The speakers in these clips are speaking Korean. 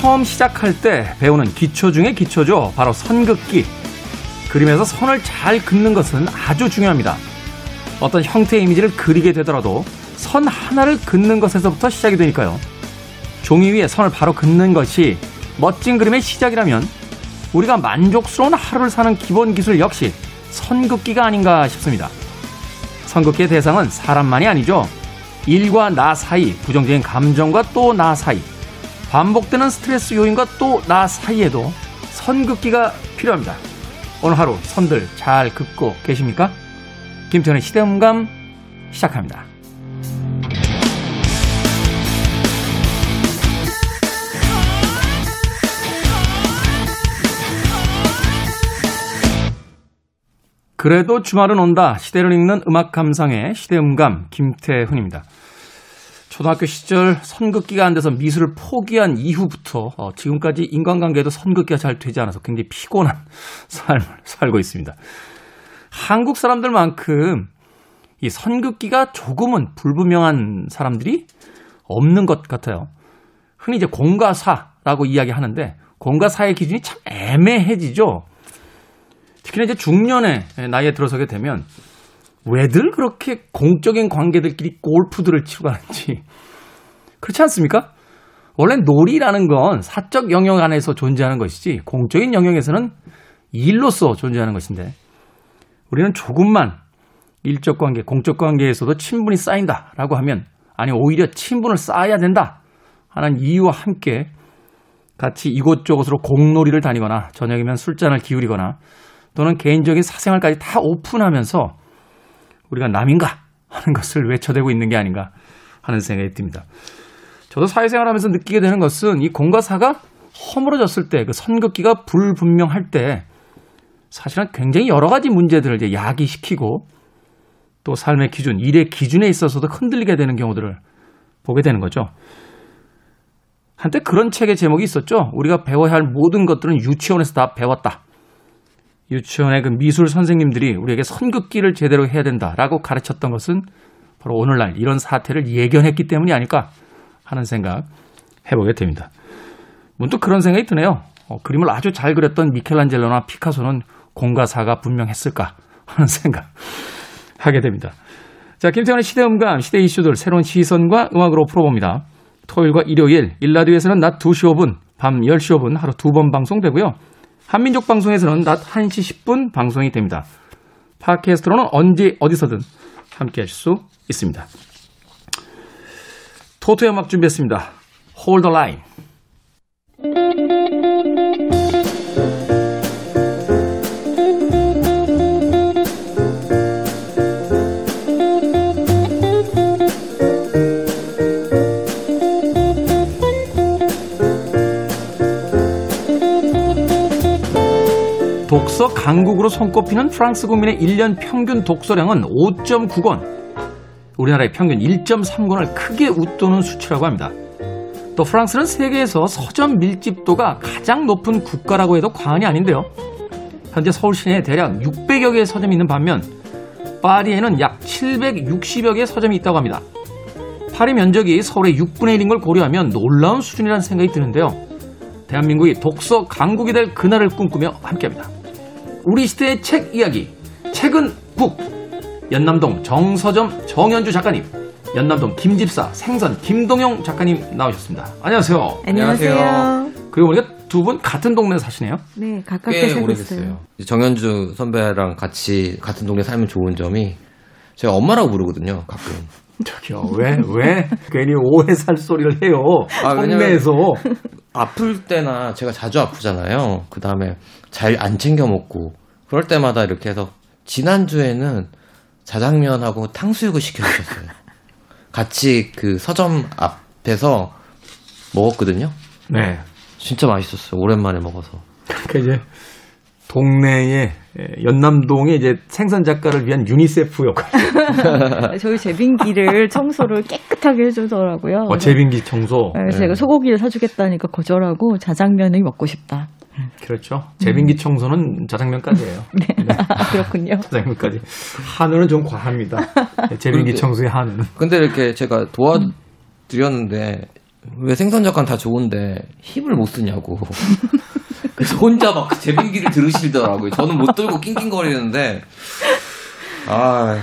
처음 시작할 때 배우는 기초 중의 기초죠. 바로 선긋기. 그림에서 선을 잘 긋는 것은 아주 중요합니다. 어떤 형태의 이미지를 그리게 되더라도 선 하나를 긋는 것에서부터 시작이 되니까요. 종이 위에 선을 바로 긋는 것이 멋진 그림의 시작이라면 우리가 만족스러운 하루를 사는 기본 기술 역시 선긋기가 아닌가 싶습니다. 선긋기의 대상은 사람만이 아니죠. 일과 나 사이, 부정적인 감정과 또 나 사이, 반복되는 스트레스 요인과 또 나 사이에도 선긋기가 필요합니다. 오늘 하루 선들 잘 긋고 계십니까? 김태현의 시대음감 시작합니다. 그래도 주말은 온다. 시대를 읽는 음악 감상의 시대음감 김태훈입니다. 초등학교 시절 선긋기가 안 돼서 미술을 포기한 이후부터 어, 지금까지 인간관계에도 선긋기가 잘 되지 않아서 굉장히 피곤한 삶을 살고 있습니다. 한국 사람들만큼 이 선긋기가 조금은 불분명한 사람들이 없는 것 같아요. 흔히 이제 공과 사라고 이야기하는데 공과 사의 기준이 참 애매해지죠. 특히나 이제 중년의 나이에 들어서게 되면 왜들 그렇게 공적인 관계들끼리 골프들을 치러 가는지 그렇지 않습니까? 원래 놀이라는 건 사적 영역 안에서 존재하는 것이지 공적인 영역에서는 일로서 존재하는 것인데 우리는 조금만 일적 관계, 공적 관계에서도 친분이 쌓인다라고 하면 아니 오히려 친분을 쌓아야 된다 하는 이유와 함께 같이 이곳저곳으로 공놀이를 다니거나 저녁이면 술잔을 기울이거나 또는 개인적인 사생활까지 다 오픈하면서 우리가 남인가 하는 것을 외쳐대고 있는 게 아닌가 하는 생각이 듭니다. 저도 사회생활 하면서 느끼게 되는 것은 이 공과 사가 허물어졌을 때, 그 선긋기가 불분명할 때 사실은 굉장히 여러 가지 문제들을 이제 야기시키고 또 삶의 기준, 일의 기준에 있어서도 흔들리게 되는 경우들을 보게 되는 거죠. 한때 그런 책의 제목이 있었죠. 우리가 배워야 할 모든 것들은 유치원에서 다 배웠다. 유치원의 그 미술 선생님들이 우리에게 선긋기를 제대로 해야 된다라고 가르쳤던 것은 바로 오늘날 이런 사태를 예견했기 때문이 아닐까 하는 생각 해보게 됩니다. 문득 그런 생각이 드네요. 어, 그림을 아주 잘 그렸던 미켈란젤로나 피카소는 공과 사가 분명했을까 하는 생각 하게 됩니다. 자, 김태환의 시대음감, 시대 이슈들 새로운 시선과 음악으로 풀어봅니다. 토요일과 일요일, 일라디오에서는 낮 2시 5분, 밤 10시 5분 하루 두 번 방송되고요. 한민족 방송에서는 낮 1시 10분 방송이 됩니다. 팟캐스트로는 언제 어디서든 함께 하실 수 있습니다. 토토의 음악 준비했습니다. Hold the line. 독서 강국으로 손꼽히는 프랑스 국민의 1년 평균 독서량은 5.9권, 우리나라의 평균 1.3권을 크게 웃도는 수치라고 합니다. 또 프랑스는 세계에서 서점 밀집도가 가장 높은 국가라고 해도 과언이 아닌데요. 현재 서울 시내에 대략 600여 개의 서점이 있는 반면 파리에는 약 760여 개의 서점이 있다고 합니다. 파리 면적이 서울의 6분의 1인 걸 고려하면 놀라운 수준이라는 생각이 드는데요. 대한민국이 독서 강국이 될 그날을 꿈꾸며 함께합니다. 우리 시대의 책 이야기, 책은 북. 연남동 정서점 정현주 작가님, 연남동 김집사 생선 김동영 작가님 나오셨습니다. 안녕하세요. 안녕하세요. 그리고 보니까 두분 같은 동네 사시네요. 네, 가깝게 살고 있어요. 정현주 선배랑 같이 같은 동네 살면 좋은 점이 제가 엄마라고 부르거든요, 가끔. 저기요, 왜, 왜 괜히 오해 살 소리를 해요? 아, 동네에서. 아플 때나 제가 자주 아프잖아요. 그 다음에 잘 안 챙겨 먹고 그럴 때마다 이렇게 해서 지난주에는 자장면하고 탕수육을 시켜주셨어요. 같이 그 서점 앞에서 먹었거든요. 네. 진짜 맛있었어요. 오랜만에 먹어서. 그러니까 이제 동네에 연남동의 이제 생선 작가를 위한 유니세프 역할. 저희 제빙기를 청소를 깨끗하게 해주더라고요. 어, 제빙기 청소. 네, 제가 소고기를 사주겠다니까 거절하고 자장면이 먹고 싶다. 그렇죠. 제빙기 청소는 자장면까지예요. 네, 아, 그렇군요. 자장면까지. 한우는 좀 과합니다. 제빙기 청소의 한우는. 근데 이렇게 제가 도와드렸는데 왜 생선 작가는 다 좋은데 힘을 못 쓰냐고. 그래서 혼자 막 제빙기를 들으시더라고요. 저는 못 들고 낑낑거리는데 아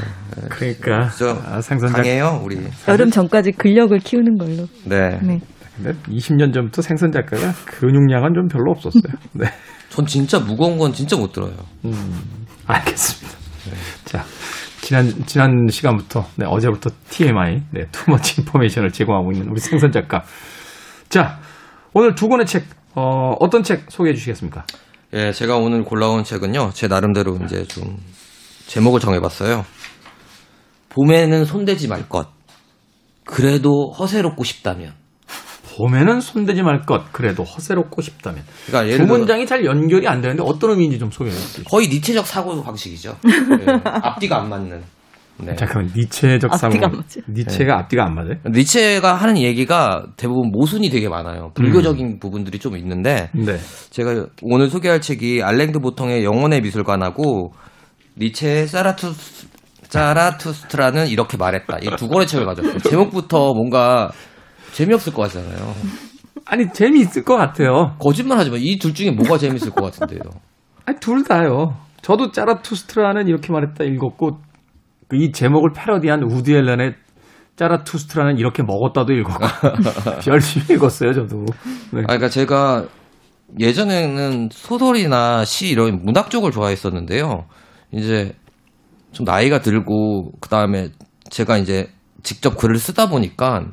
그러니까 진짜 아, 생선 작가 강해요 우리. 여름 전까지 근력을 키우는 걸로. 네. 네. 근데 20년 전부터 생선 작가가 근육량은 좀 별로 없었어요. 네. 전 진짜 무거운 건 진짜 못 들어요. 알겠습니다. 자, 지난, 지난 시간부터, 네, 어제부터 TMI, 네, 투머치 인포메이션을 제공하고 있는 우리 생선 작가. 자, 오늘 두 권의 책, 어, 어떤 책 소개해 주시겠습니까? 예, 제가 오늘 골라온 책은요, 제 나름대로 이제 좀 제목을 정해봤어요. 봄에는 손대지 말 것. 그래도 허세롭고 싶다면. 봄에는 손대지 말 것, 그래도 허세롭고 싶다면. 그러니까 두 예를 들어 문장이 잘 연결이 안 되는데 어떤 의미인지 좀 소개해 주시죠. 거의 니체적 사고 방식이죠. 예, 앞뒤가 안 맞는. 네. 잠깐만, 니체적 사고. 앞뒤가 안 맞아요. 니체가 앞뒤가 안 맞아요? 니체가 하는 얘기가 대부분 모순이 되게 많아요. 불교적인 부분들이 좀 있는데 네. 제가 오늘 소개할 책이 알랭드 보통의 영혼의 미술관하고 니체의 사라투스 자라투스트라는 이렇게 말했다. 이 두 권의 책을 가졌어요. 제목부터 뭔가 재미없을 것 같잖아요. 아니, 재미있을 것 같아요. 거짓말 하지 마. 이 둘 중에 뭐가 재밌을 것 같은데요. 아니, 둘 다요. 저도 짜라투스트라는 이렇게 말했다 읽었고, 그 이 제목을 패러디한 우디 앨런의 짜라투스트라는 이렇게 먹었다도 읽었고, 열심히 읽었어요, 저도. 네. 아, 그러니까 제가 예전에는 소설이나 시 이런 문학 쪽을 좋아했었는데요. 이제 좀 나이가 들고 그 다음에 제가 이제 직접 글을 쓰다 보니까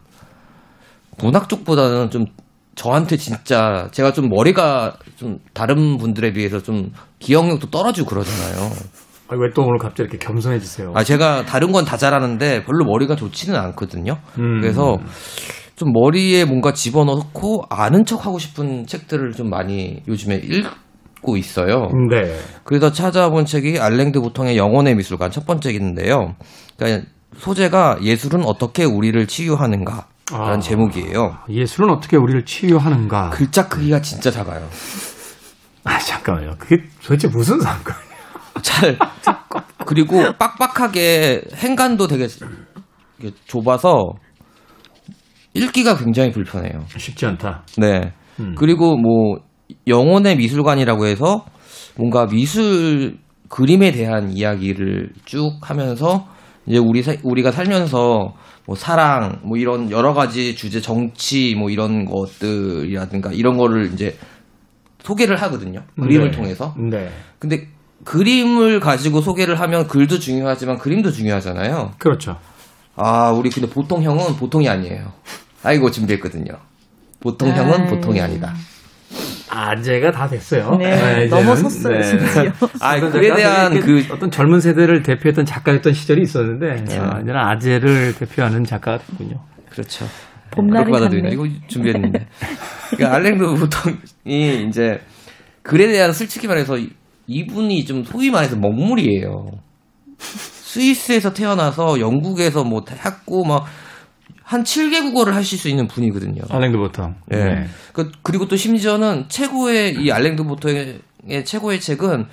문학 쪽보다는 좀 저한테 진짜 제가 좀 머리가 좀 다른 분들에 비해서 좀 기억력도 떨어지고 그러잖아요. 왜 또 오늘 갑자기 이렇게 겸손해지세요? 아 제가 다른 건 다 잘하는데 별로 머리가 좋지는 않거든요. 음. 그래서 좀 머리에 뭔가 집어넣고 아는 척 하고 싶은 책들을 좀 많이 요즘에 읽고 있어요. 네. 그래서 찾아본 책이 알랭드 보통의 영혼의 미술관 첫 번째인데요. 그러니까 소재가 예술은 어떻게 우리를 치유하는가 라는 아. 제목이에요. 예술은 어떻게 우리를 치유하는가? 글자 크기가 진짜 작아요. 아, 잠깐만요. 그게 도대체 무슨 상관이에요? 잘 그리고 빡빡하게 행간도 되게 좁아서 읽기가 굉장히 불편해요. 쉽지 않다. 네. 음. 그리고 뭐 영혼의 미술관이라고 해서 뭔가 미술 그림에 대한 이야기를 쭉 하면서 이제 우리 사- 우리가 살면서 뭐 사랑 뭐 이런 여러 가지 주제 정치 뭐 이런 것들이라든가 이런 거를 이제 소개를 하거든요. 그림을 네. 통해서. 네. 근데 그림을 가지고 소개를 하면 글도 중요하지만 그림도 중요하잖아요. 그렇죠. 아, 우리 근데 보통 형은 보통이 아니에요. 아이고 준비했거든요. 보통 형은 아이. 보통이 아니다. 아재가 다 됐어요. 네, 이제는. 넘어섰어요, 심지어. 아, 작가들이 대한 그 어떤 젊은 세대를 대표했던 작가였던 시절이 있었는데 아, 이제는 아재를 대표하는 작가가 됐군요. 그렇죠. 그렇게 받아들이네. 이거 준비했는데. 그러니까 알랭드 보통이 이제 글에 대한 솔직히 말해서 이- 이분이 좀 소위 말해서 먹물이에요. 스위스에서 태어나서 영국에서 뭐 했고 막 한 7개 국어를 하실 수 있는 분이거든요. 알랭드 보통. 예. 네. 그, 그리고 또 심지어는 최고의 이 알랭드 보통의 최고의 책은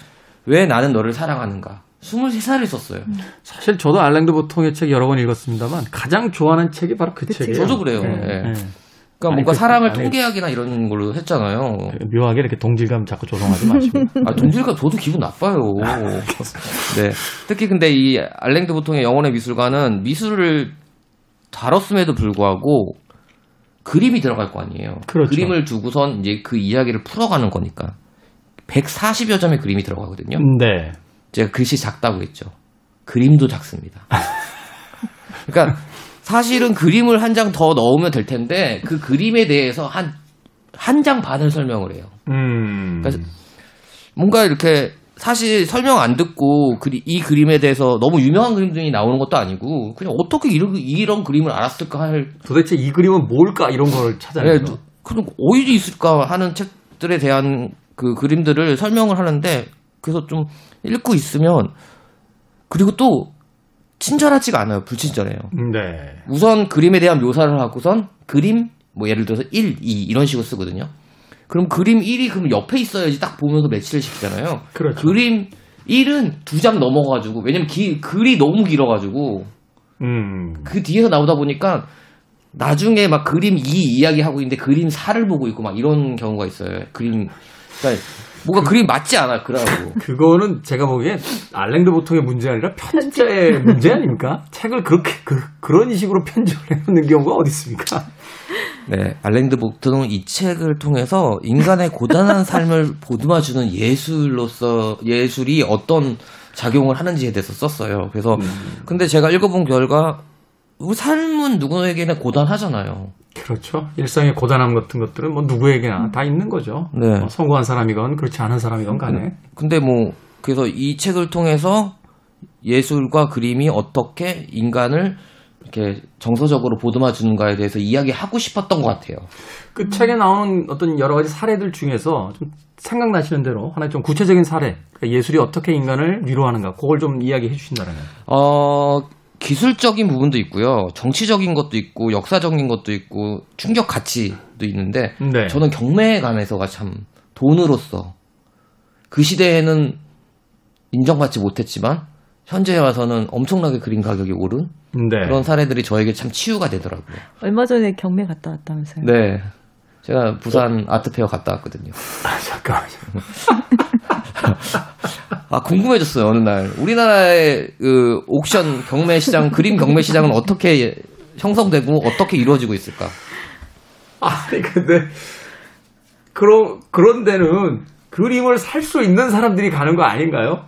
왜 나는 너를 사랑하는가. 23살을 썼어요. 사실 저도 알랭드 보통의 책 여러 권 읽었습니다만 가장 좋아하는 책이 바로 그. 책이에요. 저도 그래요. 네. 예. 네. 그러니까 아니, 뭔가 그- 사랑을 아니, 통계학이나 이런 걸로 했잖아요. 묘하게 이렇게 동질감 자꾸 조성하지 마시고. 아, 동질감 저도 기분 나빠요. 네. 특히 근데 이 알랭드 보통의 영혼의 미술관은 미술을 다뤘음에도 불구하고 그림이 들어갈 거 아니에요. 그렇죠. 그림을 두고선 이제 그 이야기를 풀어가는 거니까. 140여 점의 그림이 들어가거든요. 네. 제가 글씨 작다고 했죠. 그림도 작습니다. 그러니까 사실은 그림을 한 장 더 넣으면 될 텐데 그 그림에 대해서 한 한 장 반을 설명을 해요. 음. 그러니까 뭔가 이렇게 사실 설명 안 듣고 그리- 이 그림에 대해서 너무 유명한 그림들이 나오는 것도 아니고 그냥 어떻게 이런, 이런 그림을 알았을까 할 도대체 이 그림은 뭘까 이런 걸 찾아내요. 네, 그런 오일이 있을까 하는 책들에 대한 그 그림들을 설명을 하는데 그래서 좀 읽고 있으면 그리고 또 친절하지가 않아요. 불친절해요. 네. 우선 그림에 대한 묘사를 하고선 그림 뭐 예를 들어서 1, 2 이런 식으로 쓰거든요. 그럼 그림 1이 그럼 옆에 있어야지 딱 보면서 매치를 시키잖아요. 그렇죠. 그림 1은 두 장 넘어가지고 왜냐면 기- 글이 너무 길어가지고 음. 그 뒤에서 나오다 보니까 나중에 막 그림 2 이야기 하고 있는데 그림 4를 보고 있고 막 이런 경우가 있어요. 그림 그러니까 뭐가 그림 맞지 않아 그러고. 그거는 제가 보기엔 알랭드 보통의 문제 아니라 편집자의 문제 아닙니까? 책을 그렇게 그, 그런 식으로 편집을 해놓는 경우가 어디 있습니까? 네, 알랭드 보트는 이 책을 통해서 인간의 고단한 삶을 보듬어주는 예술로서 예술이 어떤 작용을 하는지에 대해서 썼어요. 그래서 근데 제가 읽어본 결과 우리 삶은 누구에게나 고단하잖아요. 그렇죠. 일상의 고단함 같은 것들은 뭐 누구에게나 다 있는 거죠. 네. 뭐 성공한 사람이건 그렇지 않은 사람이건 간에. 근데 뭐 그래서 이 책을 통해서 예술과 그림이 어떻게 인간을 이렇게 정서적으로 보듬어 주는가에 대해서 이야기하고 싶었던 것 같아요. 그 책에 나오는 어떤 여러 가지 사례들 중에서 좀 생각나시는 대로 하나의 좀 구체적인 사례, 그러니까 예술이 어떻게 인간을 위로하는가, 그걸 좀 이야기해 주신다면. 어, 기술적인 부분도 있고요. 정치적인 것도 있고, 역사적인 것도 있고, 충격 가치도 있는데, 네. 저는 경매관에서가 참 돈으로서 그 시대에는 인정받지 못했지만, 현재에 와서는 엄청나게 그림 가격이 오른 네. 그런 사례들이 저에게 참 치유가 되더라고요. 얼마 전에 경매 갔다 왔다면서요. 네. 제가 부산 아트페어 갔다 왔거든요. 아, 잠깐만요. 아, 궁금해졌어요, 어느 날. 우리나라의 그 옥션 경매 시장, 그림 경매 시장은 어떻게 형성되고 어떻게 이루어지고 있을까? 아니, 근데, 그런, 그런 데는 그림을 살 수 있는 사람들이 가는 거 아닌가요?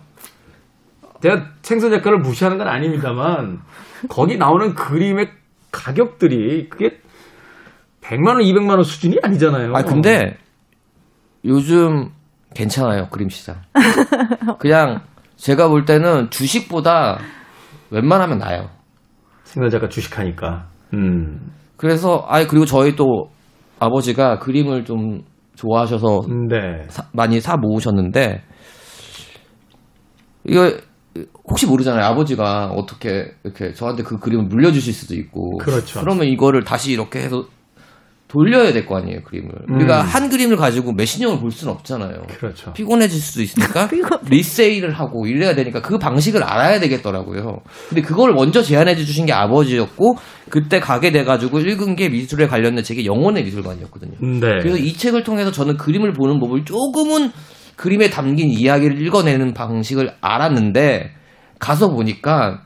제가 생선 작가를 무시하는 건 아닙니다만, 거기 나오는 그림의 가격들이 그게 100만원, 200만원 수준이 아니잖아요. 아, 근데 요즘 괜찮아요, 그림 시장. 그냥 제가 볼 때는 주식보다 웬만하면 나아요. 생선 작가 주식하니까. 음. 그래서, 아 그리고 저희 또 아버지가 그림을 좀 좋아하셔서 네. 사- 많이 사 모으셨는데 이거 혹시 모르잖아요. 아버지가 어떻게 이렇게 저한테 그 그림을 물려주실 수도 있고. 그렇죠. 그러면 이거를 다시 이렇게 해서 돌려야 될 거 아니에요, 그림을. 우리가 음. 한 그림을 가지고 몇십 년을 볼 수는 없잖아요. 그렇죠. 피곤해질 수도 있으니까 리세일을 하고 이래야 되니까 그 방식을 알아야 되겠더라고요. 근데 그걸 먼저 제안해 주신 게 아버지였고 그때 가게 돼가지고 읽은 게 미술에 관련된 책이 영혼의 미술관이었거든요. 네. 그래서 이 책을 통해서 저는 그림을 보는 법을 조금은 그림에 담긴 이야기를 읽어내는 방식을 알았는데 가서 보니까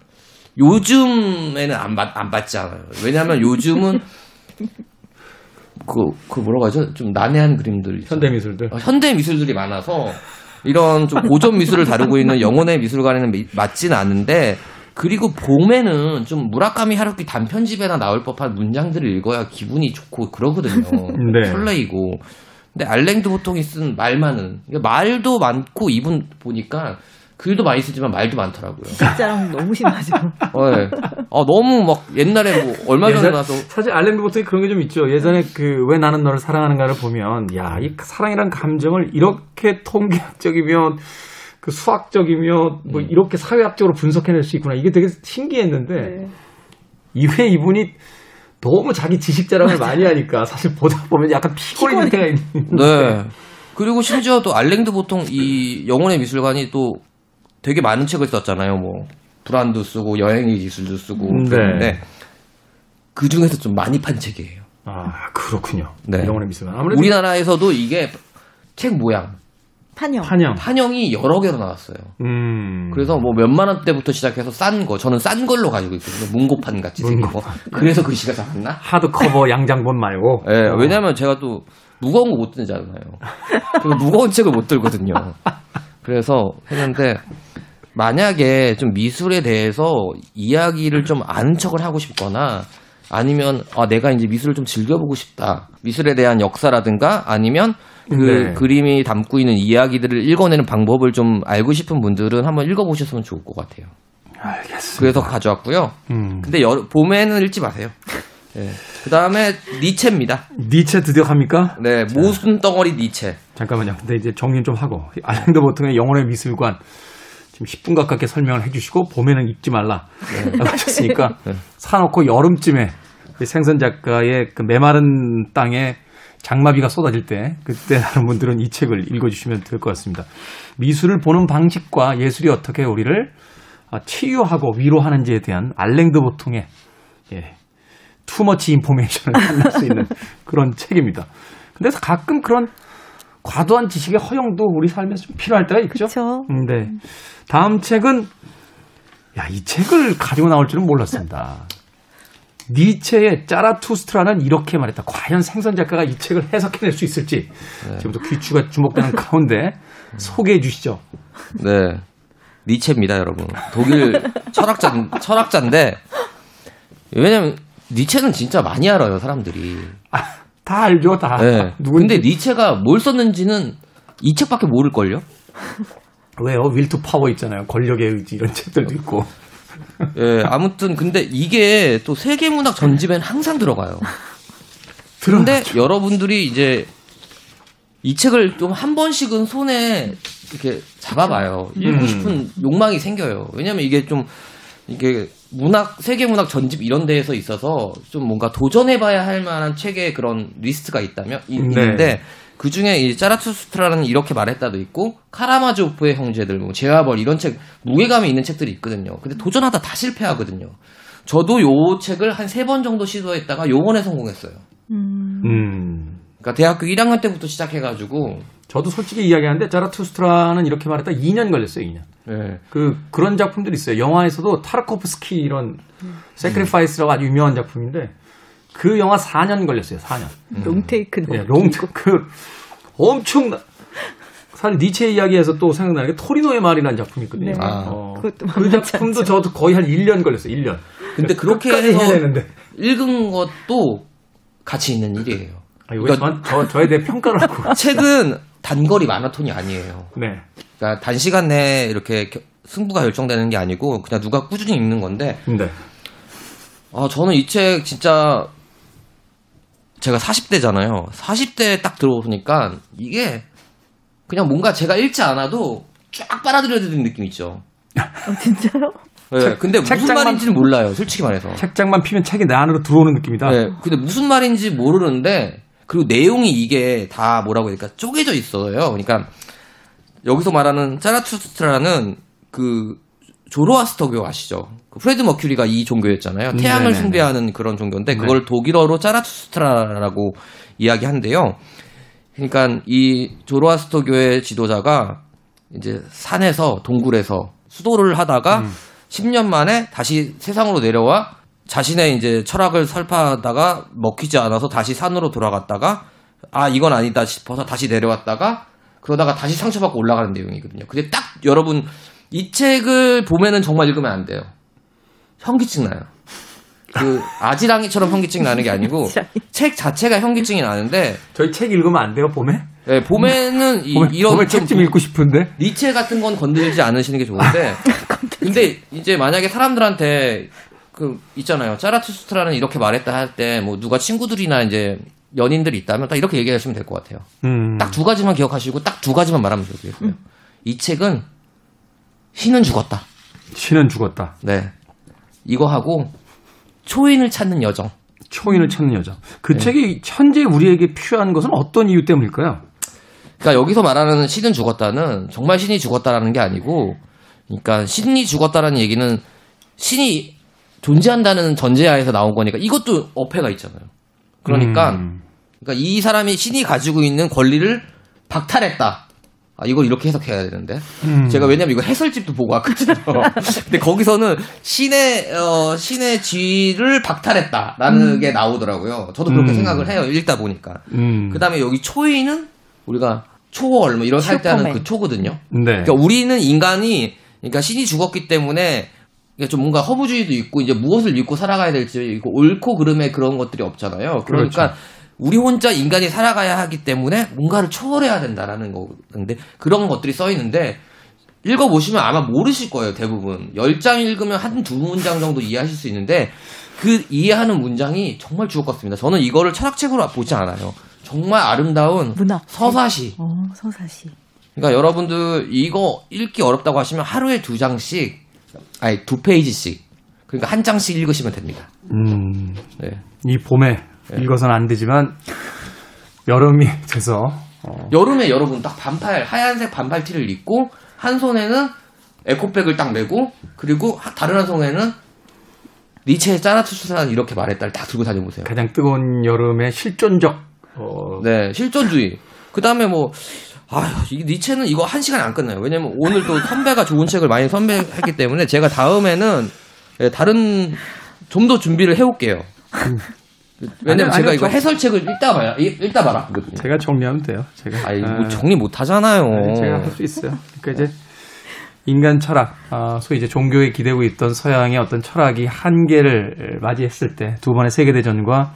요즘에는 안, 받, 안 받지 않아요. 왜냐하면 요즘은 그, 그 뭐라고 하죠? 좀 난해한 그림들. 있잖아요. 현대 미술들. 어, 현대 미술들이 많아서 이런 좀 고전 미술을 다루고 있는 영혼의 미술관에는 미- 맞지는 않은데 그리고 봄에는 좀 무라카미 하루키 단편집에나 나올 법한 문장들을 읽어야 기분이 좋고 그러거든요. 네. 설레이고. 근데 알랭드 보통이 쓴 말만은 그러니까 말도 많고 이분 보니까 글도 많이 쓰지만 말도 많더라고요. 진짜랑 너무 심하죠. 어, 예. 어, 너무 막 옛날에 뭐 얼마 전에 예전- 가서 사실 알랭드 보통이 그런 게 좀 있죠. 예전에 그 왜 나는 너를 사랑하는가를 보면 야, 이 사랑이란 감정을 이렇게 통계학적이며 그 수학적이며 뭐 음. 이렇게 사회학적으로 분석해낼 수 있구나. 이게 되게 신기했는데 네. 이회 이분이 너무 자기 지식 자랑을 많이 하니까 사실 보다 보면 약간 피곤할 때가 있는데 네. 그리고 심지어 또 알랭드 보통 이 영혼의 미술관이 또 되게 많은 책을 썼잖아요. 뭐 불안도 쓰고 여행의 기술도 쓰고 네. 그런데 그 중에서 좀 많이 판 책이에요. 아 그렇군요. 네. 영혼의 미술관 아무래도 우리나라에서도 이게 책 모양 판형. 판형. 판형이 여러 개로 나왔어요. 음. 그래서 뭐 몇만 원대부터 시작해서 싼 거, 저는 싼 걸로 가지고 있거든요. 문고판 같이 생긴 거. 문고판. 그래서 글씨가 작았나? 하드 커버 양장본 말고. 예, 어. 왜냐면 제가 또 무거운 거 못 들잖아요. 무거운 책을 못 들거든요. 그래서 했는데 만약에 좀 미술에 대해서 이야기를 좀 아는 척을 하고 싶거나 아니면 아 내가 이제 미술을 좀 즐겨보고 싶다. 미술에 대한 역사라든가 아니면 그 네. 그림이 담고 있는 이야기들을 읽어내는 방법을 좀 알고 싶은 분들은 한번 읽어보셨으면 좋을 것 같아요. 알겠습니다. 그래서 가져왔고요. 음. 근데 여, 봄에는 읽지 마세요. 예. 그 다음에 니체입니다. 니체 드디어 갑니까? 네, 모순 덩어리 니체. 잠깐만요. 근데 이제 정리 좀 하고 알랭드 보통의 영혼의 미술관 지금 10분 가깝게 설명을 해주시고 봄에는 입지 말라 라고 하셨으니까 네. 사놓고 여름쯤에 이 생선 작가의 그 메마른 땅에 장마비가 쏟아질 때 그때 다른 분들은 이 책을 읽어주시면 될 것 같습니다. 미술을 보는 방식과 예술이 어떻게 우리를 아, 치유하고 위로하는지에 대한 알랭드 보통의 예, 투머치 인포메이션을 만날 수 있는 그런 책입니다. 근데 가끔 그런 과도한 지식의 허용도 우리 삶에서 좀 필요할 때가 있죠. 그렇죠. 음, 네. 다음 책은 야, 이 책을 가지고 나올 줄은 몰랐습니다. 니체의 짜라투스트라는 이렇게 말했다. 과연 생선 작가가 이 책을 해석해낼 수 있을지 지금부터 귀추가 주목되는 가운데 소개해 주시죠. 네. 니체입니다, 여러분. 독일 철학자, 철학자인데, 왜냐면, 니체는 진짜 많이 알아요, 사람들이. 아, 다 알죠, 다. 네. 누군지. 근데 니체가 뭘 썼는지는 이 책밖에 모를걸요? 왜요? will to power 있잖아요. 권력의 의지 이런 책들도 있고. 예, 아무튼, 근데 이게 또 세계 문학 전집엔 항상 들어가요. 들어가죠. 여러분들이 이제 이 책을 좀 한 번씩은 손에 이렇게 잡아봐요. 읽고 음. 싶은 욕망이 생겨요. 왜냐면 이게 좀 이게 문학 세계 문학 전집 이런 데에서 있어서 좀 뭔가 도전해봐야 할 만한 책의 그런 리스트가 있다면 이- 네. 있는데 그 중에 이 짜라투스트라는 이렇게 말했다도 있고 카라마조프의 형제들, 뭐 죄와 벌 이런 책 무게감이 있는 책들이 있거든요. 근데 도전하다 다 실패하거든요. 저도 요 책을 한 세 번 정도 시도했다가 요번에 성공했어요. 음. 음. 그러니까 대학교 1학년 때부터 시작해가지고 저도 솔직히 이야기하는데 자라투스트라는 이렇게 말했다 2년 걸렸어요, 2년. 예. 그 그런 작품들이 있어요. 영화에서도 타르코프스키 이런 Sacrifice라고 아주 유명한 작품인데 그 영화 4년 걸렸어요. 4년. 롱테이크 예, 롱, 그, 엄청, 나- 사실 니체 이야기에서 또 생각나는 게 토리노의 말이라는 작품이 있거든요. 네. 아. 어, 그것도 그 작품도 않죠. 저도 거의 한 1년 걸렸어요, 1년. 근데 그렇게 해서. 읽은 것도 가치 있는 일이에요. 아, 이거 그러니까- 저, 저, 저에 대해 평가를 하고. 책은 단거리 마라톤이 아니에요. 네. 그러니까 단시간 내에 이렇게 겨- 승부가 결정되는 게 아니고 그냥 누가 꾸준히 읽는 건데 네. 아, 저는 이 책 진짜 제가 40대잖아요. 40대에 딱 들어보니까 이게 그냥 뭔가 제가 읽지 않아도 쫙 빨아들여야 되는 느낌 있죠. 어, 진짜요? 네, 근데 무슨 책장만- 말인지는 몰라요. 솔직히 말해서. 책장만 피면 책이 내 안으로 들어오는 느낌이다. 네, 근데 무슨 말인지 모르는데 그리고 내용이 이게 다 뭐라고 해야 될까 쪼개져 있어요. 그러니까 여기서 말하는 짜라투스트라는 그 조로아스터교 아시죠? 그 프레드 머큐리가 이 종교였잖아요. 태양을 네네네. 숭배하는 그런 종교인데 네. 그걸 독일어로 짜라투스트라라고 이야기한대요. 그러니까 이 조로아스터교의 지도자가 이제 산에서 동굴에서 수도를 하다가 음. 10년 만에 다시 세상으로 내려와 자신의 이제 철학을 설파하다가 먹히지 않아서 다시 산으로 돌아갔다가 아 이건 아니다 싶어서 다시 내려왔다가 그러다가 다시 상처받고 올라가는 내용이거든요. 근데 딱 여러분 이 책을 보면은 정말 읽으면 안 돼요. 현기증 나요. 그 아지랑이처럼 현기증 나는 게 아니고. 책 자체가 현기증이 나는데 저희 책 읽으면 안 돼요, 봄에? 예, 봄에는 이, 봄에, 이런 봄에 좀책좀 읽고 싶은데. 니체 같은 건 건들지 않으시는 게 좋은데 근데 이제 만약에 사람들한테 그 있잖아요 짜라투스트라는 이렇게 말했다 할 때 뭐 누가 친구들이나 이제 연인들이 있다면 딱 이렇게 얘기하시면 될 것 같아요 음. 딱두 가지만 기억하시고 딱 두 가지만 말하면 되겠어요 이 책은 신은 죽었다 신은 죽었다. 네 이거 하고 초인을 찾는 여정 초인을 찾는. 네. 그 책이 현재 우리에게 필요한 것은 어떤 이유 때문일까요? 그러니까 여기서 말하는 신은 죽었다는 정말 신이 죽었다라는 게 아니고, 그러니까 신이 죽었다라는 얘기는 신이 존재한다는 전제하에서 나온 거니까 이것도 어폐가 있잖아요. 그러니까, 음. 그러니까 이 사람이 신이 가지고 있는 권리를 박탈했다. 아, 이걸 이렇게 해석해야 되는데. 음. 제가 왜냐면 이거 해설집도 보고 왔거든요. 근데 거기서는 신의, 어, 신의 지위를 박탈했다라는 게 나오더라고요. 저도 그렇게 음. 생각을 해요. 읽다 보니까. 음. 그 다음에 여기 초인은 우리가 초월 뭐 이런 할 때 하는. 그 초거든요. 네. 그러니까 우리는 인간이 그러니까 신이 죽었기 때문에 이게 좀 뭔가 허무주의도 있고 이제 무엇을 믿고 살아가야 될지 있고 옳고 그름의 그런 것들이 없잖아요. 그러니까 그렇죠. 우리 혼자 인간이 살아가야 하기 때문에 뭔가를 초월해야 된다라는 거인데 그런 것들이 써 있는데 읽어보시면 아마 모르실 거예요 대부분 열 장 읽으면 한 두 문장 정도 이해하실 수 있는데 그 이해하는 문장이 정말 주옥 같습니다. 저는 이거를 철학책으로 보지 않아요. 정말 아름다운 문학. 서사시. 어, 서사시. 그러니까 여러분들 이거 읽기 어렵다고 하시면 하루에 두 장씩, 아니 두 페이지씩, 그러니까 한 장씩 읽으시면 됩니다. 음. 네. 이 봄에 읽어서는 안 되지만 여름이 돼서 어, 여름에 여러분 딱 반팔 하얀색 반팔 티를 입고 한 손에는 에코백을 딱 메고 그리고 하- 다른 한 손에는 니체의 짜라투스트라는 이렇게 말했다를 다 들고 다녀보세요. 가장 뜨거운 여름의 실존적 어, 네, 실존주의. 그 다음에 뭐, 아휴, 이 니체는 이거 한 시간에 안 끝나요. 왜냐면 오늘 또 선배가 좋은 책을 많이 선배했기 때문에 제가 다음에는 예, 다른, 좀 더 준비를 해올게요. 왜냐면 아니요, 제가 아니요, 이거 저- 해설책을 읽다 읽- 읽다 봐라. 제가 정리하면 돼요. 제가 아니, 아, 뭐 정리 못 하잖아요. 네, 제가 할 수 있어요. 그러니까 이제 인간 철학, 아, 소위 이제 종교에 기대고 있던 서양의 어떤 철학이 한계를 맞이했을 때 두 번의 세계 대전과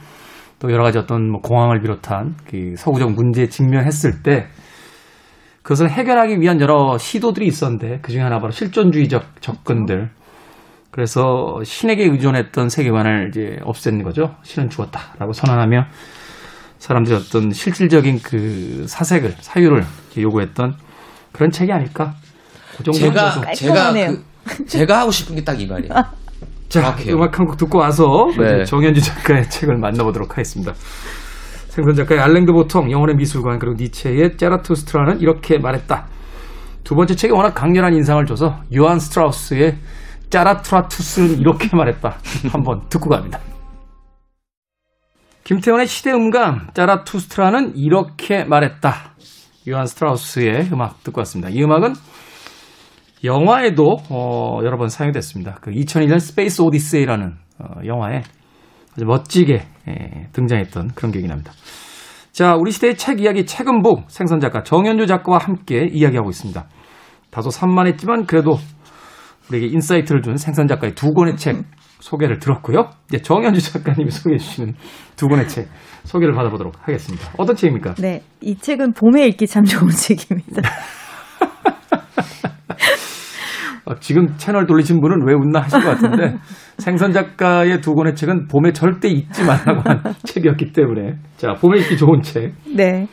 또 여러 가지 어떤 뭐 공황을 비롯한 그 서구적 문제에 직면했을 때 그것을 해결하기 위한 여러 시도들이 있었는데 그 중에 하나 바로 실존주의적 접근들. 그래서 신에게 의존했던 세계관을 이제 없앤 거죠. 신은 죽었다라고 선언하며 사람들이 어떤 실질적인 그 사색을 사유를 요구했던 그런 책이 아닐까. 그 정도 제가. 제가. 그, 제가 하고 싶은 게 딱 이 말이에요. 자 정확해요. 음악 한 곡 듣고 와서 네. 정현주 작가의 책을 만나보도록 하겠습니다. 생선 작가의 알랭드 보통 영혼의 미술관 그리고 니체의 제라투스트라는 이렇게 말했다. 두 번째 책이 워낙 강렬한 인상을 줘서 요한 스트라우스의 짜라투라투스는 이렇게 말했다. 한번 듣고 갑니다. 김태원의 시대음감 짜라투스트라는 이렇게 말했다. 요한 스트라우스의 음악 듣고 왔습니다. 이 음악은 영화에도 어, 여러 번 사용됐습니다. 그 2001년 스페이스 오디세이라는 어, 영화에 아주 멋지게 예, 등장했던 그런 기억이 납니다. 자, 우리 시대의 책 이야기 책은 book 생선 작가 정현주 작가와 함께 이야기하고 있습니다. 다소 산만했지만 그래도 우리에게 insight를 준 생선 작가의 두 권의 책 소개를 들었고요. 이제 정현주 작가님이 소개해 주시는 두 권의 책 소개를 받아보도록 하겠습니다. 어떤 책입니까? 네, 이 책은 봄에 읽기 참 좋은 책입니다. 어, 지금 채널 돌리신 분은 왜 웃나 하실 것 같은데 생선 작가의 두 권의 책은 봄에 절대 읽지 말라고 한 책이었기 때문에 자 봄에 읽기 좋은 책 네.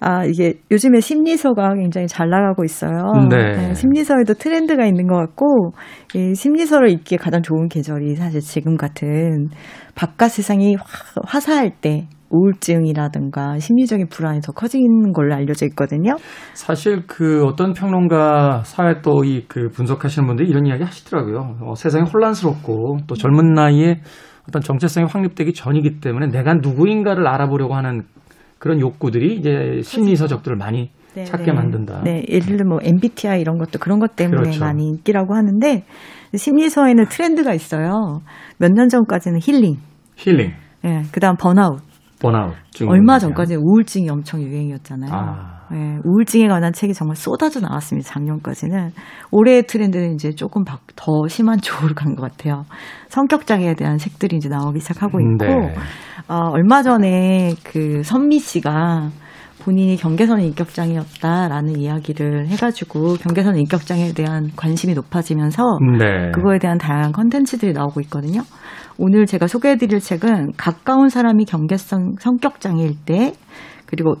아, 이게 요즘에 심리서가 굉장히 잘 나가고 있어요. 네. 심리서에도 트렌드가 있는 것 같고, 이 심리서를 읽기에 가장 좋은 계절이 사실 지금 같은 바깥 세상이 화, 화사할 때 우울증이라든가 심리적인 불안이 더 커지는 걸로 알려져 있거든요. 사실 그 어떤 평론가 사회 또 이 그 분석하시는 분들이 이런 이야기 하시더라고요 어, 세상이 혼란스럽고 또 젊은 나이에 어떤 정체성이 확립되기 전이기 때문에 내가 누구인가를 알아보려고 하는 그런 욕구들이 이제 심리서적들을 많이 네, 찾게 네. 만든다. 네, 예를 들면 뭐 MBTI 이런 것도 그런 것 때문에 그렇죠. 많이 인기라고 하는데 심리서에는 트렌드가 있어요. 몇 년 전까지는 힐링, 힐링, 예, 그다음 번아웃. 번아웃 증 얼마 전까지는 우울증이 엄청 유행이었잖아요. 아. 예, 우울증에 관한 책이 정말 쏟아져 나왔습니다. 작년까지는 올해의 트렌드는 이제 조금 바- 더 심한 쪽으로 간 것 같아요. 성격 장애에 대한 책들이 이제 나오기 시작하고 있고 네. 어, 얼마 전에 그 선미 씨가 본인이 경계선 인격장애였다라는 이야기를 해가지고 경계선 인격장애에 대한 관심이 높아지면서 네. 그거에 대한 다양한 컨텐츠들이 나오고 있거든요. 오늘 제가 소개해드릴 책은 가까운 사람이 경계성 성격 장애일 때 그리고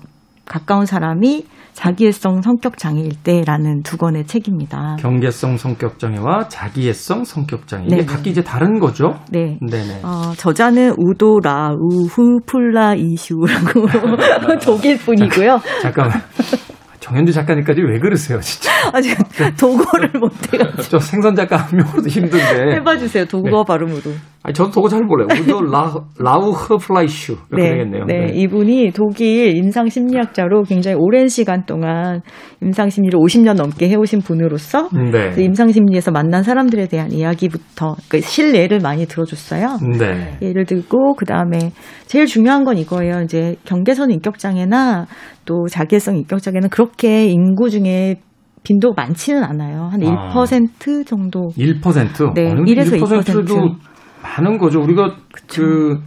가까운 사람이 자기애성 성격 장애일 때라는 두 권의 책입니다. 경계성 성격 장애와 자기애성 성격 장애 이게 네네. 각기 이제 다른 거죠? 네. 네네. 어, 저자는 우도 라우흐플라이슈라고 독일 분이고요. 잠깐만. 정현주 작가님까지 왜 그러세요, 진짜? 아, 제가 독어를 못해가지고 저 생선 작가 한 명으로도 힘든데. 해봐주세요. 독어 네. 발음으로. 아니, 저도 독어 잘 몰라요. 우도 라, 라우흐플라이슈. 이렇게 네, 되겠네요. 네, 이분이 독일 임상 심리학자로 굉장히 오랜 시간 동안 임상 심리를 50년 넘게 해오신 분으로서 네. 그 임상 심리에서 만난 사람들에 대한 이야기부터 그 실례를 많이 들어줬어요. 네. 예를 들고 그 다음에 제일 중요한 건 이거예요. 이제 경계선 인격 장애나 또 자기애성 인격 장애는 그렇게 인구 중에 빈도가 많지는 않아요. 한 아. 1% 정도. 1%? 네, 근데 1에서 1%도 2%. 많은 거죠. 우리가 그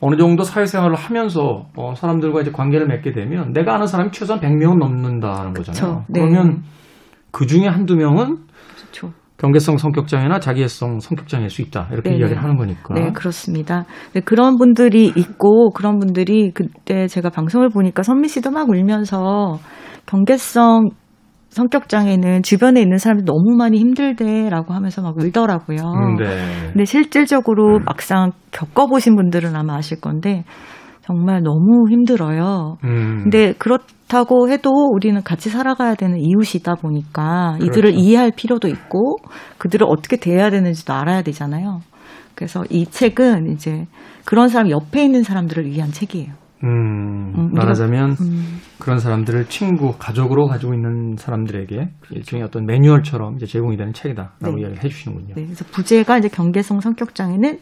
어느 정도 사회생활을 하면서 어, 사람들과 이제 관계를 맺게 되면 내가 아는 사람이 최소한 100명은 넘는다는 거잖아요. 그쵸. 네. 그러면 그 중에 한두 명은 그렇죠. 경계성 성격 장애나 자기애성 성격 장애일 수 있다. 이렇게 네네. 이야기를 하는 거니까. 네, 그렇습니다. 네, 그런 분들이 있고 그런 분들이 그때 제가 방송을 보니까 선미 씨도 막 울면서 경계성 성격 장애는 주변에 있는 사람들이 너무 많이 힘들대라고 하면서 막 울더라고요. 음, 네. 근데 실질적으로 막상 겪어보신 분들은 아마 아실 건데 정말 너무 힘들어요. 음. 근데 그렇다고 해도 우리는 같이 살아가야 되는 이웃이다 보니까 이들을 그렇죠. 이해할 필요도 있고 그들을 어떻게 대해야 되는지도 알아야 되잖아요. 그래서 이 책은 이제 그런 사람 옆에 있는 사람들을 위한 책이에요. 음, 음, 말하자면 음, 그런 사람들을 친구, 가족으로 가지고 있는 사람들에게 일종의 어떤 매뉴얼처럼 이제 제공이 되는 책이다라고 네. 이야기를 해주시는군요. 네, 그래서 부제가 이제 경계성 성격 장애는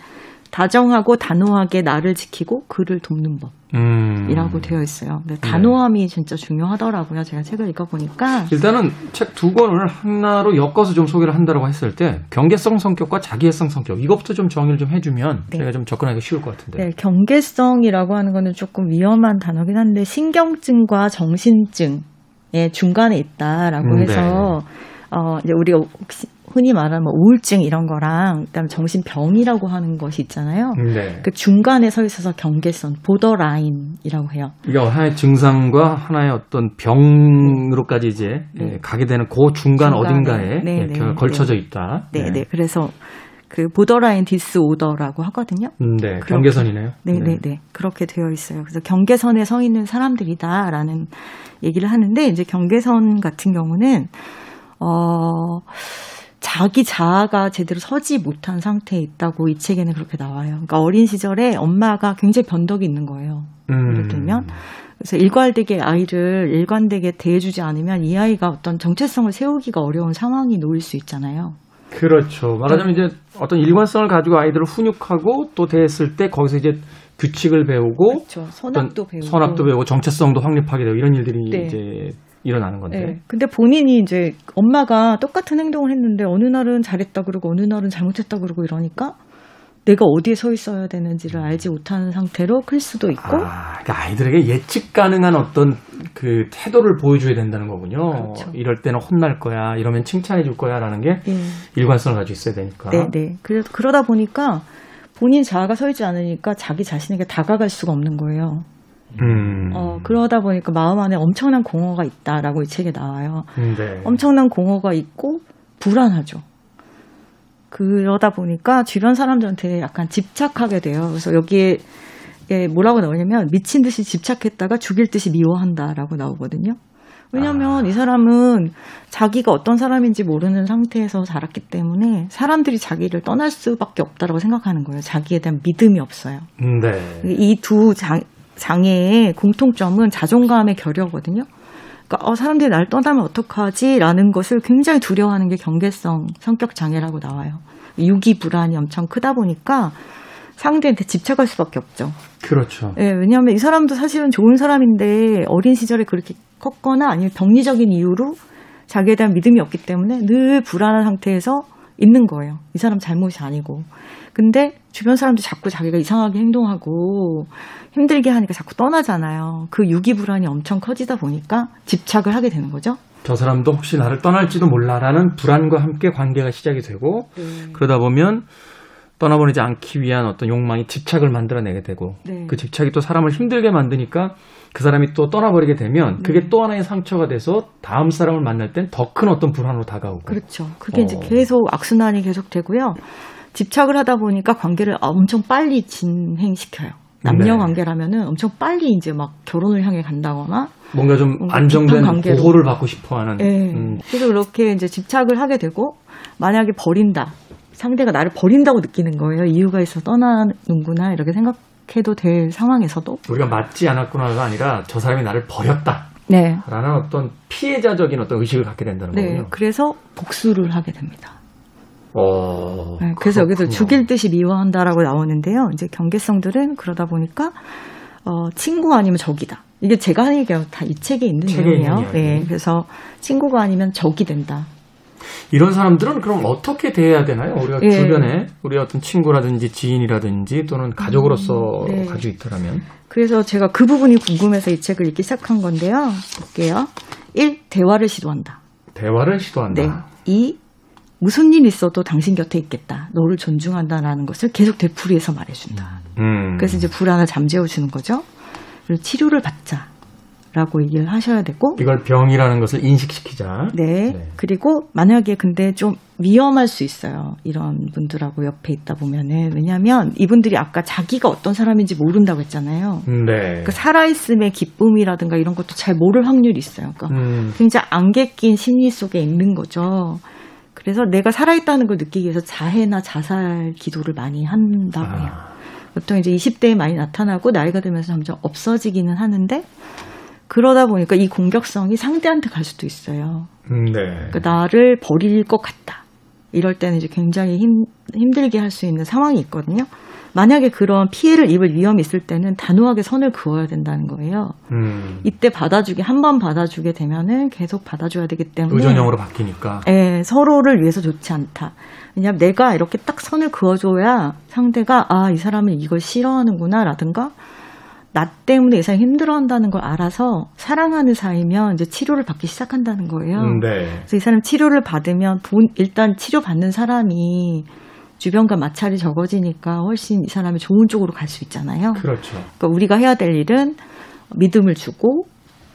다정하고 단호하게 나를 지키고 그를 돕는 음. 법이라고 되어 있어요. 근데 단호함이 진짜 중요하더라고요. 제가 책을 읽어보니까. 일단은 책 두 권을 하나로 엮어서 좀 소개를 한다고 했을 때 경계성 성격과 자기애성 성격 이것부터 좀 정의를 좀 해주면 네. 제가 좀 접근하기 쉬울 것 같은데. 네, 경계성이라고 하는 거는 조금 위험한 단어긴 한데 신경증과 정신증의 중간에 있다라고 음, 해서 어 이제 우리가 혹시 흔히 말하는 뭐 우울증 이런 거랑 그다음에 정신병이라고 하는 것이 있잖아요. 네. 그 중간에 서 있어서 경계선, 보더라인이라고 해요. 이게 하나의 증상과 하나의 어떤 병으로까지 이제 네. 예, 가게 되는 그 중간. 어딘가에 네, 예, 네, 겨- 걸쳐져 있다. 네, 네. 그래서 그 보더라인 디스오더라고 하거든요. 음, 네. 경계선이네요. 네, 네, 네. 그렇게 되어 있어요. 그래서 경계선에 서 있는 사람들이다라는 얘기를 하는데 이제 경계선 같은 경우는 어 자기 자아가 제대로 서지 못한 상태에 있다고 이 책에는 그렇게 나와요. 그러니까 어린 시절에 엄마가 굉장히 변덕이 있는 거예요. 음. 예를 들면 그래서 일괄되게 아이를 일관되게 대해주지 않으면 이 아이가 어떤 정체성을 세우기가 어려운 상황이 놓일 수 있잖아요. 그렇죠. 말하자면 이제 어떤 일관성을 가지고 아이들을 훈육하고 또 대했을 때 거기서 이제 규칙을 배우고 그렇죠. 선악도 배우고. 선악도 배우고 정체성도 확립하게 되고 이런 일들이 네. 이제 일어나는 건데. 네. 근데 본인이 이제 엄마가 똑같은 행동을 했는데 어느 날은 잘했다 그러고 어느 날은 잘못했다 그러고 이러니까 내가 어디에 서 있어야 되는지를 알지 못하는 상태로 클 수도 있고 아, 그러니까 아이들에게 예측 가능한 어떤 그 태도를 보여줘야 된다는 거군요. 그렇죠. 이럴 때는 혼날 거야, 이러면 칭찬해 줄 거야라는 게 예. 일관성을 가지고 있어야 되니까. 네, 네. 그래, 그러다 보니까 본인 자아가 서 있지 않으니까 자기 자신에게 다가갈 수가 없는 거예요. 음. 어, 그러다 보니까 마음 안에 엄청난 공허가 있다라고 이 책에 나와요. 음, 네. 엄청난 공허가 있고 불안하죠. 그러다 보니까 주변 사람들한테 약간 집착하게 돼요. 그래서 여기에 예, 뭐라고 나오냐면 미친 듯이 집착했다가 죽일 듯이 미워한다라고 나오거든요. 왜냐하면 이 사람은 자기가 어떤 사람인지 모르는 상태에서 자랐기 때문에 사람들이 자기를 떠날 수밖에 없다라고 생각하는 거예요. 자기에 대한 믿음이 없어요. 음, 네. 이 두 장애의 공통점은 자존감의 결여거든요. 그러니까 어, 사람들이 날 떠나면 어떡하지라는 것을 굉장히 두려워하는 게 경계성 성격 장애라고 나와요. 유기 불안이 엄청 크다 보니까 상대한테 집착할 수밖에 없죠. 그렇죠. 예, 왜냐하면 이 사람도 사실은 좋은 사람인데 어린 시절에 그렇게 컸거나 아니면 병리적인 이유로 자기에 대한 믿음이 없기 때문에 늘 불안한 상태에서 있는 거예요. 이 사람 잘못이 아니고. 근데 주변 사람들이 자꾸 자기가 이상하게 행동하고 힘들게 하니까 자꾸 떠나잖아요. 그 유기 불안이 엄청 커지다 보니까 집착을 하게 되는 거죠. 저 사람도 혹시 나를 떠날지도 몰라라는 불안과 함께 관계가 시작이 되고 네. 그러다 보면 떠나보내지 않기 위한 어떤 욕망이 집착을 만들어내게 되고 네. 그 집착이 또 사람을 힘들게 만드니까 그 사람이 또 떠나버리게 되면 그게 네. 또 하나의 상처가 돼서 다음 사람을 만날 땐 더 큰 어떤 불안으로 다가오고 그렇죠. 그게 이제 어. 계속 악순환이 계속되고요. 집착을 하다 보니까 관계를 엄청 빨리 진행시켜요. 남녀 네. 관계라면은 엄청 빨리 이제 막 결혼을 향해 간다거나 뭔가 좀 뭔가 안정된 관계로. 보호를 받고 싶어하는 예. 음, 그래서 그렇게 이제 집착을 하게 되고 만약에 버린다. 상대가 나를 버린다고 느끼는 거예요. 이유가 있어 떠나는구나 이렇게 생각해도 될 상황에서도. 우리가 맞지 않았구나가 아니라 저 사람이 나를 버렸다라는 네. 어떤 피해자적인 어떤 의식을 갖게 된다는 네. 거군요. 그래서 복수를 하게 됩니다. 어, 네, 그래서 여기서. 죽일 듯이 미워한다라고 나오는데요. 이제 경계성들은 그러다 보니까 어, 친구 아니면 적이다. 이게 제가 하는 얘기가 다 이 책에 있는 책에 내용이에요. 있는. 네, 그래서 친구가 아니면 적이 된다. 이런 사람들은 그럼 어떻게 대해야 되나요? 우리가 예. 주변에 우리 어떤 친구라든지 지인이라든지 또는 가족으로서 네. 가지고 있더라면 그래서 제가 그 부분이 궁금해서 이 책을 읽기 시작한 건데요. 볼게요. 1. 대화를 시도한다. 대화를 시도한다. 네. 2. 무슨 일 있어도 당신 곁에 있겠다. 너를 존중한다라는 것을 계속 되풀이해서 말해준다. 음. 그래서 이제 불안을 잠재워주는 거죠. 그리고 치료를 받자 라고 얘기를 하셔야 되고, 이걸 병이라는 것을 인식시키자. 네. 네. 그리고 만약에 근데 좀 위험할 수 있어요. 이런 분들하고 옆에 있다 보면은. 왜냐하면 이분들이 아까 자기가 어떤 사람인지 모른다고 했잖아요. 음, 네. 그 살아있음의 기쁨이라든가 이런 것도 잘 모를 확률이 있어요. 그러니까 음, 굉장히 안개 낀 심리 속에 있는 거죠. 그래서 내가 살아있다는 걸 느끼기 위해서 자해나 자살 기도를 많이 한다고 해요. 아, 보통 이제 20대에 많이 나타나고 나이가 들면서 점점 없어지기는 하는데 그러다 보니까 이 공격성이 상대한테 갈 수도 있어요. 음, 네. 그러니까 나를 버릴 것 같다. 이럴 때는 이제 굉장히 힘, 힘들게 할 수 있는 상황이 있거든요. 만약에 그런 피해를 입을 위험이 있을 때는 단호하게 선을 그어야 된다는 거예요. 음, 이때 받아주게 한번 받아주게 되면은 계속 받아줘야 되기 때문에 의존형으로 바뀌니까. 예, 서로를 위해서 좋지 않다. 왜냐하면 내가 이렇게 딱 선을 그어줘야 상대가 아 이 사람은 이걸 싫어하는구나라든가 나 때문에 이 사람이 힘들어한다는 걸 알아서 사랑하는 사이면 이제 치료를 받기 시작한다는 거예요. 음, 네. 그래서 이 사람 치료를 받으면 본 일단 치료 받는 사람이 주변과 마찰이 적어지니까 훨씬 이 사람이 좋은 쪽으로 갈 수 있잖아요. 그렇죠. 그러니까 우리가 해야 될 일은 믿음을 주고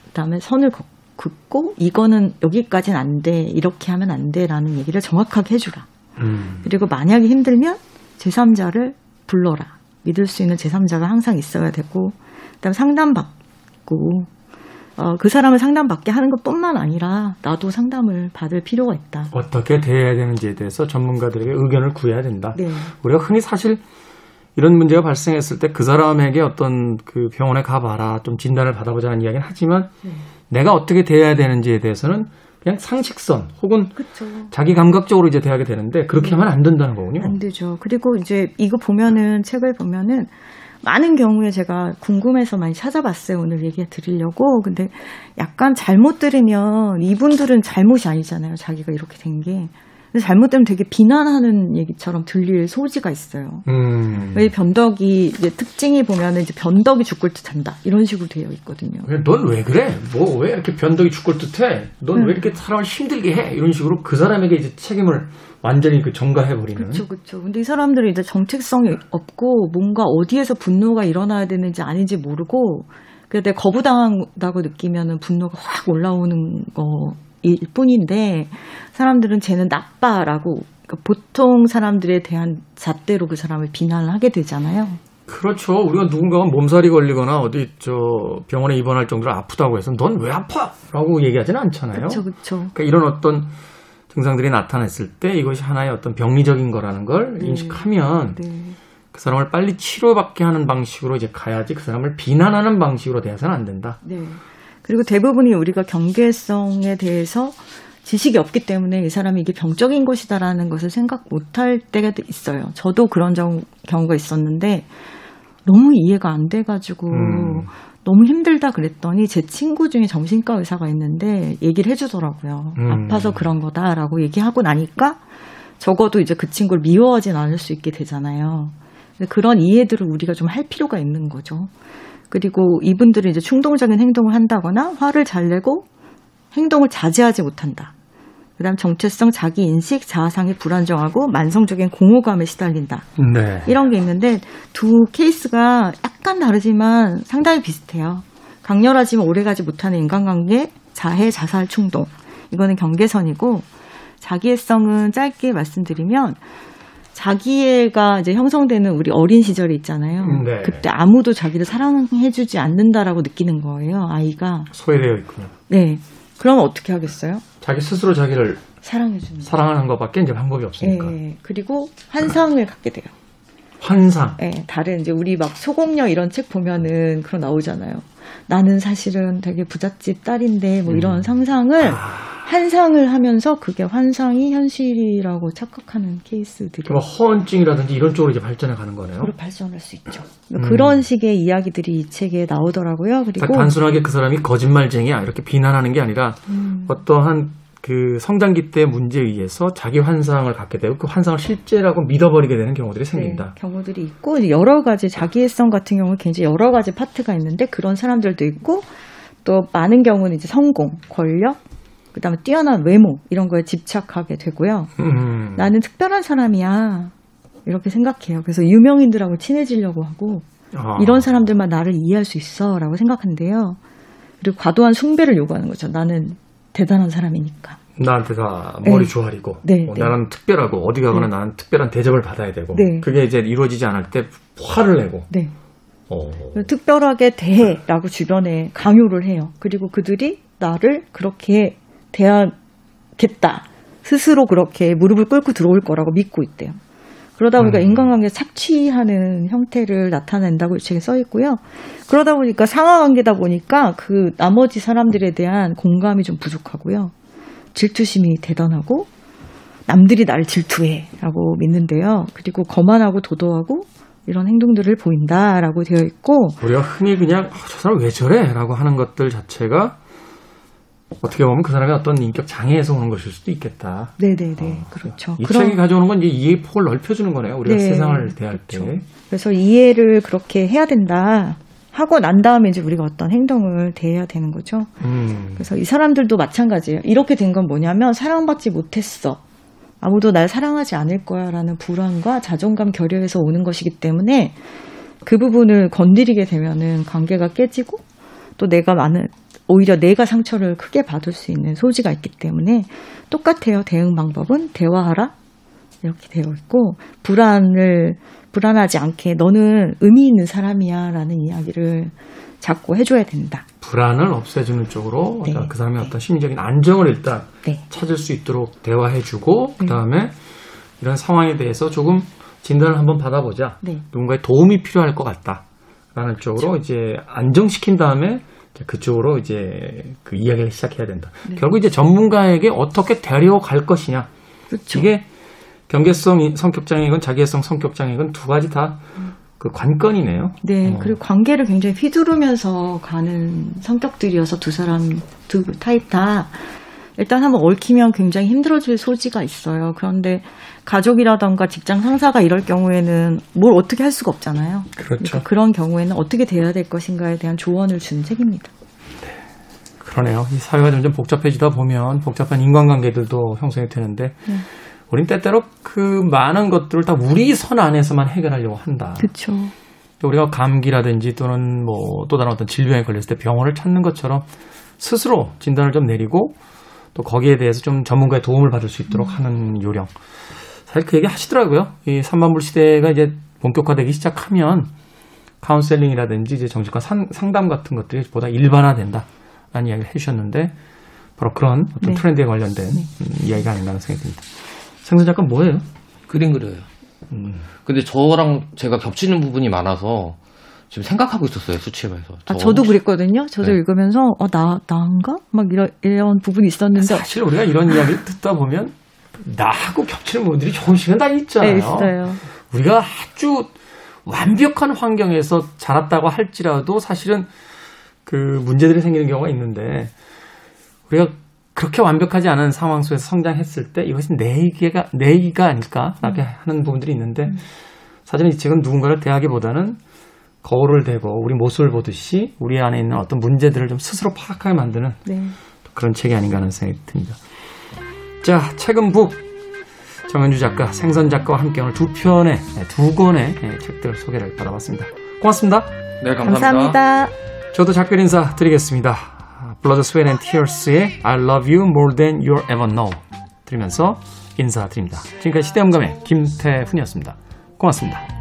그다음에 선을 긋- 긋고 이거는 여기까지는 안 돼. 이렇게 하면 안 돼라는 얘기를 정확하게 해 주라. 음, 그리고 만약에 힘들면 제3자를 불러라. 믿을 수 있는 제3자가 항상 있어야 되고 그다음에 상담받고 어, 그 사람을 상담받게 하는 것뿐만 아니라 나도 상담을 받을 필요가 있다. 어떻게 대해야 되는지에 대해서 전문가들에게 의견을 구해야 된다. 네. 우리가 흔히 사실 이런 문제가 발생했을 때 그 사람에게 어떤 그 병원에 가봐라, 좀 진단을 받아보자는 이야기는 하지만 네. 내가 어떻게 대해야 되는지에 대해서는 그냥 상식선 혹은 그렇죠. 자기 감각적으로 이제 대하게 되는데 그렇게 하면 안 된다는 거군요. 안 되죠. 그리고 이제 이거 보면은 책을 보면은 많은 경우에 제가 궁금해서 많이 찾아봤어요. 오늘 얘기 드리려고. 근데 약간 잘못 들으면 이분들은 잘못이 아니잖아요. 자기가 이렇게 된 게. 근데 잘못 들으면 되게 비난하는 얘기처럼 들릴 소지가 있어요. 음. 왜 변덕이 이제 특징이 보면은 이제 변덕이 죽을 듯한다 이런 식으로 되어 있거든요. 넌 왜 그래? 뭐 왜 이렇게 변덕이 죽을 듯해? 넌왜 이렇게 사람을 힘들게 해? 이런 식으로 그 사람에게 이제 책임을 완전히 그 전가해 버리는. 그렇죠, 그렇죠. 근데 이 사람들이 이제 정체성이 없고 뭔가 어디에서 분노가 일어나야 되는지 아닌지 모르고 내가 거부당한다고 느끼면은 분노가 확 올라오는 거 일 뿐인데 사람들은 쟤는 나빠라고 그러니까 보통 사람들에 대한 잣대로 그 사람을 비난을 하게 되잖아요. 그렇죠. 우리가 누군가가 몸살이 걸리거나 어디 저 병원에 입원할 정도로 아프다고 해서 넌 왜 아파? 라고 얘기하지는 않잖아요. 그렇죠, 그렇죠. 그러니까 이런 어떤 증상들이 나타났을 때 이것이 하나의 어떤 병리적인 거라는 걸 네. 인식하면 네. 그 사람을 빨리 치료받게 하는 방식으로 이제 가야지 그 사람을 비난하는 방식으로 대해서는 안 된다. 네. 그리고 대부분이 우리가 경계성에 대해서 지식이 없기 때문에 이 사람이 이게 병적인 것이다라는 것을 생각 못할 때가 있어요. 저도 그런 정- 경우가 있었는데 너무 이해가 안 돼가지고 음. 너무 힘들다 그랬더니 제 친구 중에 정신과 의사가 있는데 얘기를 해주더라고요. 음. 아파서 그런 거다라고 얘기하고 나니까 적어도 이제 그 친구를 미워하진 않을 수 있게 되잖아요. 그런 이해들을 우리가 좀 할 필요가 있는 거죠. 그리고 이분들이 이제 충동적인 행동을 한다거나 화를 잘 내고 행동을 자제하지 못한다. 그다음 정체성, 자기 인식, 자아상이 불안정하고 만성적인 공허감에 시달린다. 네. 이런 게 있는데 두 케이스가 약간 다르지만 상당히 비슷해요. 강렬하지만 오래가지 못하는 인간관계, 자해, 자살, 충동. 이거는 경계선이고 자기애성은 짧게 말씀드리면 자기애가 이제 형성되는 우리 어린 시절이 있잖아요. 네. 그때 아무도 자기를 사랑해주지 않는다라고 느끼는 거예요, 아이가. 소외되어 있군요. 네. 그러면 어떻게 하겠어요? 자기 스스로 자기를 사랑해주는. 거. 사랑하는 것밖에 이제 방법이 없으니까. 예. 그리고 환상을 갖게 돼요. 환상. 예, 다른 이제 우리 막 소공녀 이런 책 보면은 그런 나오잖아요. 나는 사실은 되게 부잣집 딸인데 뭐 이런 음. 상상을 아. 환상을 하면서 그게 환상이 현실이라고 착각하는 케이스들이 뭐 허언증이라든지 이런 쪽으로 이제 발전해 가는 거네요. 으로 발전할 수 있죠. 음. 그런 식의 이야기들이 이 책에 나오더라고요. 그리고 그러니까 단순하게 그 사람이 거짓말쟁이야 이렇게 비난하는 게 아니라 음, 어떠한 그 성장기 때 문제에 의해서 자기 환상을 갖게 되고 그 환상을 실제라고 믿어버리게 되는 경우들이 생긴다. 네, 경우들이 있고 여러 가지 자기애성 같은 경우는 굉장히 여러 가지 파트가 있는데 그런 사람들도 있고 또 많은 경우는 이제 성공, 권력, 그다음에 뛰어난 외모 이런 거에 집착하게 되고요. 음. 나는 특별한 사람이야 이렇게 생각해요. 그래서 유명인들하고 친해지려고 하고 아. 이런 사람들만 나를 이해할 수 있어라고 생각하는데요. 그리고 과도한 숭배를 요구하는 거죠. 나는 대단한 사람이니까. 나한테 다 머리 네. 조아리고 네, 어, 네. 나는 특별하고 어디 가거나 네. 나는 특별한 대접을 받아야 되고 네. 그게 이제 이루어지지 않을 때 화를 내고 네. 어. 특별하게 대해라고 주변에 강요를 해요. 그리고 그들이 나를 그렇게 대하겠다라고 스스로 그렇게 무릎을 꿇고 들어올 거라고 믿고 있대요. 그러다 보니까 음. 인간관계 착취하는 형태를 나타낸다고 이 책에 써 있고요. 그러다 보니까 상하관계다 보니까 그 나머지 사람들에 대한 공감이 좀 부족하고요. 질투심이 대단하고 남들이 나를 질투해라고 믿는데요. 그리고 거만하고 도도하고 이런 행동들을 보인다라고 되어 있고 우리가 흔히 그냥 아, 저 사람 왜 저래? 라고 하는 것들 자체가 어떻게 보면 그 사람의 어떤 인격 장애에서 오는 것일 수도 있겠다. 네네네 그렇죠. 이 그런- 책이 가져오는 건 이제 이해 폭을 넓혀주는 거네요. 우리가 네, 세상을 대할 그렇죠. 때. 그래서 이해를 그렇게 해야 된다 하고 난 다음에 이제 우리가 어떤 행동을 대해야 되는 거죠. 음. 그래서 이 사람들도 마찬가지예요. 이렇게 된 건 뭐냐면 사랑받지 못했어. 아무도 날 사랑하지 않을 거야라는 불안과 자존감 결여에서 오는 것이기 때문에 그 부분을 건드리게 되면은 관계가 깨지고 또 내가 많은 오히려 내가 상처를 크게 받을 수 있는 소지가 있기 때문에 똑같아요. 대응 방법은 대화하라 이렇게 되어 있고 불안을 불안하지 않게 너는 의미 있는 사람이야라는 이야기를 자꾸 해줘야 된다. 불안을 없애주는 쪽으로 네. 어떤 그 사람의 어떤 심리적인 안정을 일단 네. 찾을 수 있도록 대화해주고 그 다음에 이런 상황에 대해서 조금 진단을 한번 받아보자. 네. 누군가의 도움이 필요할 것 같다 라는 쪽으로 이제 안정시킨 다음에 그쪽으로 이제 그 이야기를 시작해야 된다. 결국 이제 전문가에게 어떻게 데려갈 것이냐. 그렇죠. 이게 경계성 성격장애건 자기애성 성격장애건 두 가지 다 그 관건이네요. 네, 어. 그리고 관계를 굉장히 휘두르면서 가는 성격들이어서 두 사람, 두 타입 다 일단 한번 얽히면 굉장히 힘들어질 소지가 있어요. 그런데 가족이라던가 직장 상사가 이럴 경우에는 뭘 어떻게 할 수가 없잖아요. 그렇죠. 그러니까 그런 경우에는 어떻게 돼야 될 것인가에 대한 조언을 준 책입니다. 그러네요. 이 사회가 점점 복잡해지다 보면 복잡한 인간관계들도 형성이 되는데 네. 우린 때때로 그 많은 것들을 다 우리 선 안에서만 해결하려고 한다. 그렇죠. 우리가 감기라든지 또는 뭐 또 다른 어떤 질병에 걸렸을 때 병원을 찾는 것처럼 스스로 진단을 좀 내리고 또 거기에 대해서 좀 전문가의 도움을 받을 수 있도록 하는 요령. 사실 그 얘기 하시더라고요. 이 3만 불 시대가 이제 본격화되기 시작하면 카운셀링이라든지 이제 정신과 상, 상담 같은 것들이 보다 일반화된다 라는 이야기를 해주셨는데 바로 그런 어떤 네. 트렌드에 관련된 음, 이야기가 아닌가 하는 생각이 듭니다. 생선 작가 뭐예요? 그림 그려요. 음. 근데 저랑 제가 겹치는 부분이 많아서 지금 생각하고 있었어요 수치에서. 아, 저도 그랬거든요. 저도 네. 읽으면서, 어, 나, 나인가? 막 이런, 이런 부분이 있었는데. 사실 우리가 이런 이야기를 듣다 보면 나하고 겹치는 부분들이 조금씩은 다 있잖아요. 네, 있어요. 우리가 아주 완벽한 환경에서 자랐다고 할지라도 사실은 그 문제들이 생기는 경우가 있는데 우리가 그렇게 완벽하지 않은 상황 속에서 성장했을 때 이것이 내기가 내기가 아닐까라게 하는 부분들이 있는데 사실은 이 책은 누군가를 대하기보다는 거울을 대고 우리 모습을 보듯이 우리 안에 있는 어떤 문제들을 좀 스스로 파악하게 만드는 네. 그런 책이 아닌가 하는 생각이 듭니다. 자, 책은 북 정현주 작가, 생선 작가와 함께 오늘 두 편의 네, 두 권의 예, 책들 소개를 받아봤습니다. 고맙습니다. 네 감사합니다. 저도 작별 인사 드리겠습니다. Blood, Sweat and Tears의 I Love You More Than You'll Ever Know 들으면서 인사드립니다. 지금까지 시대음감의 김태훈이었습니다. 고맙습니다.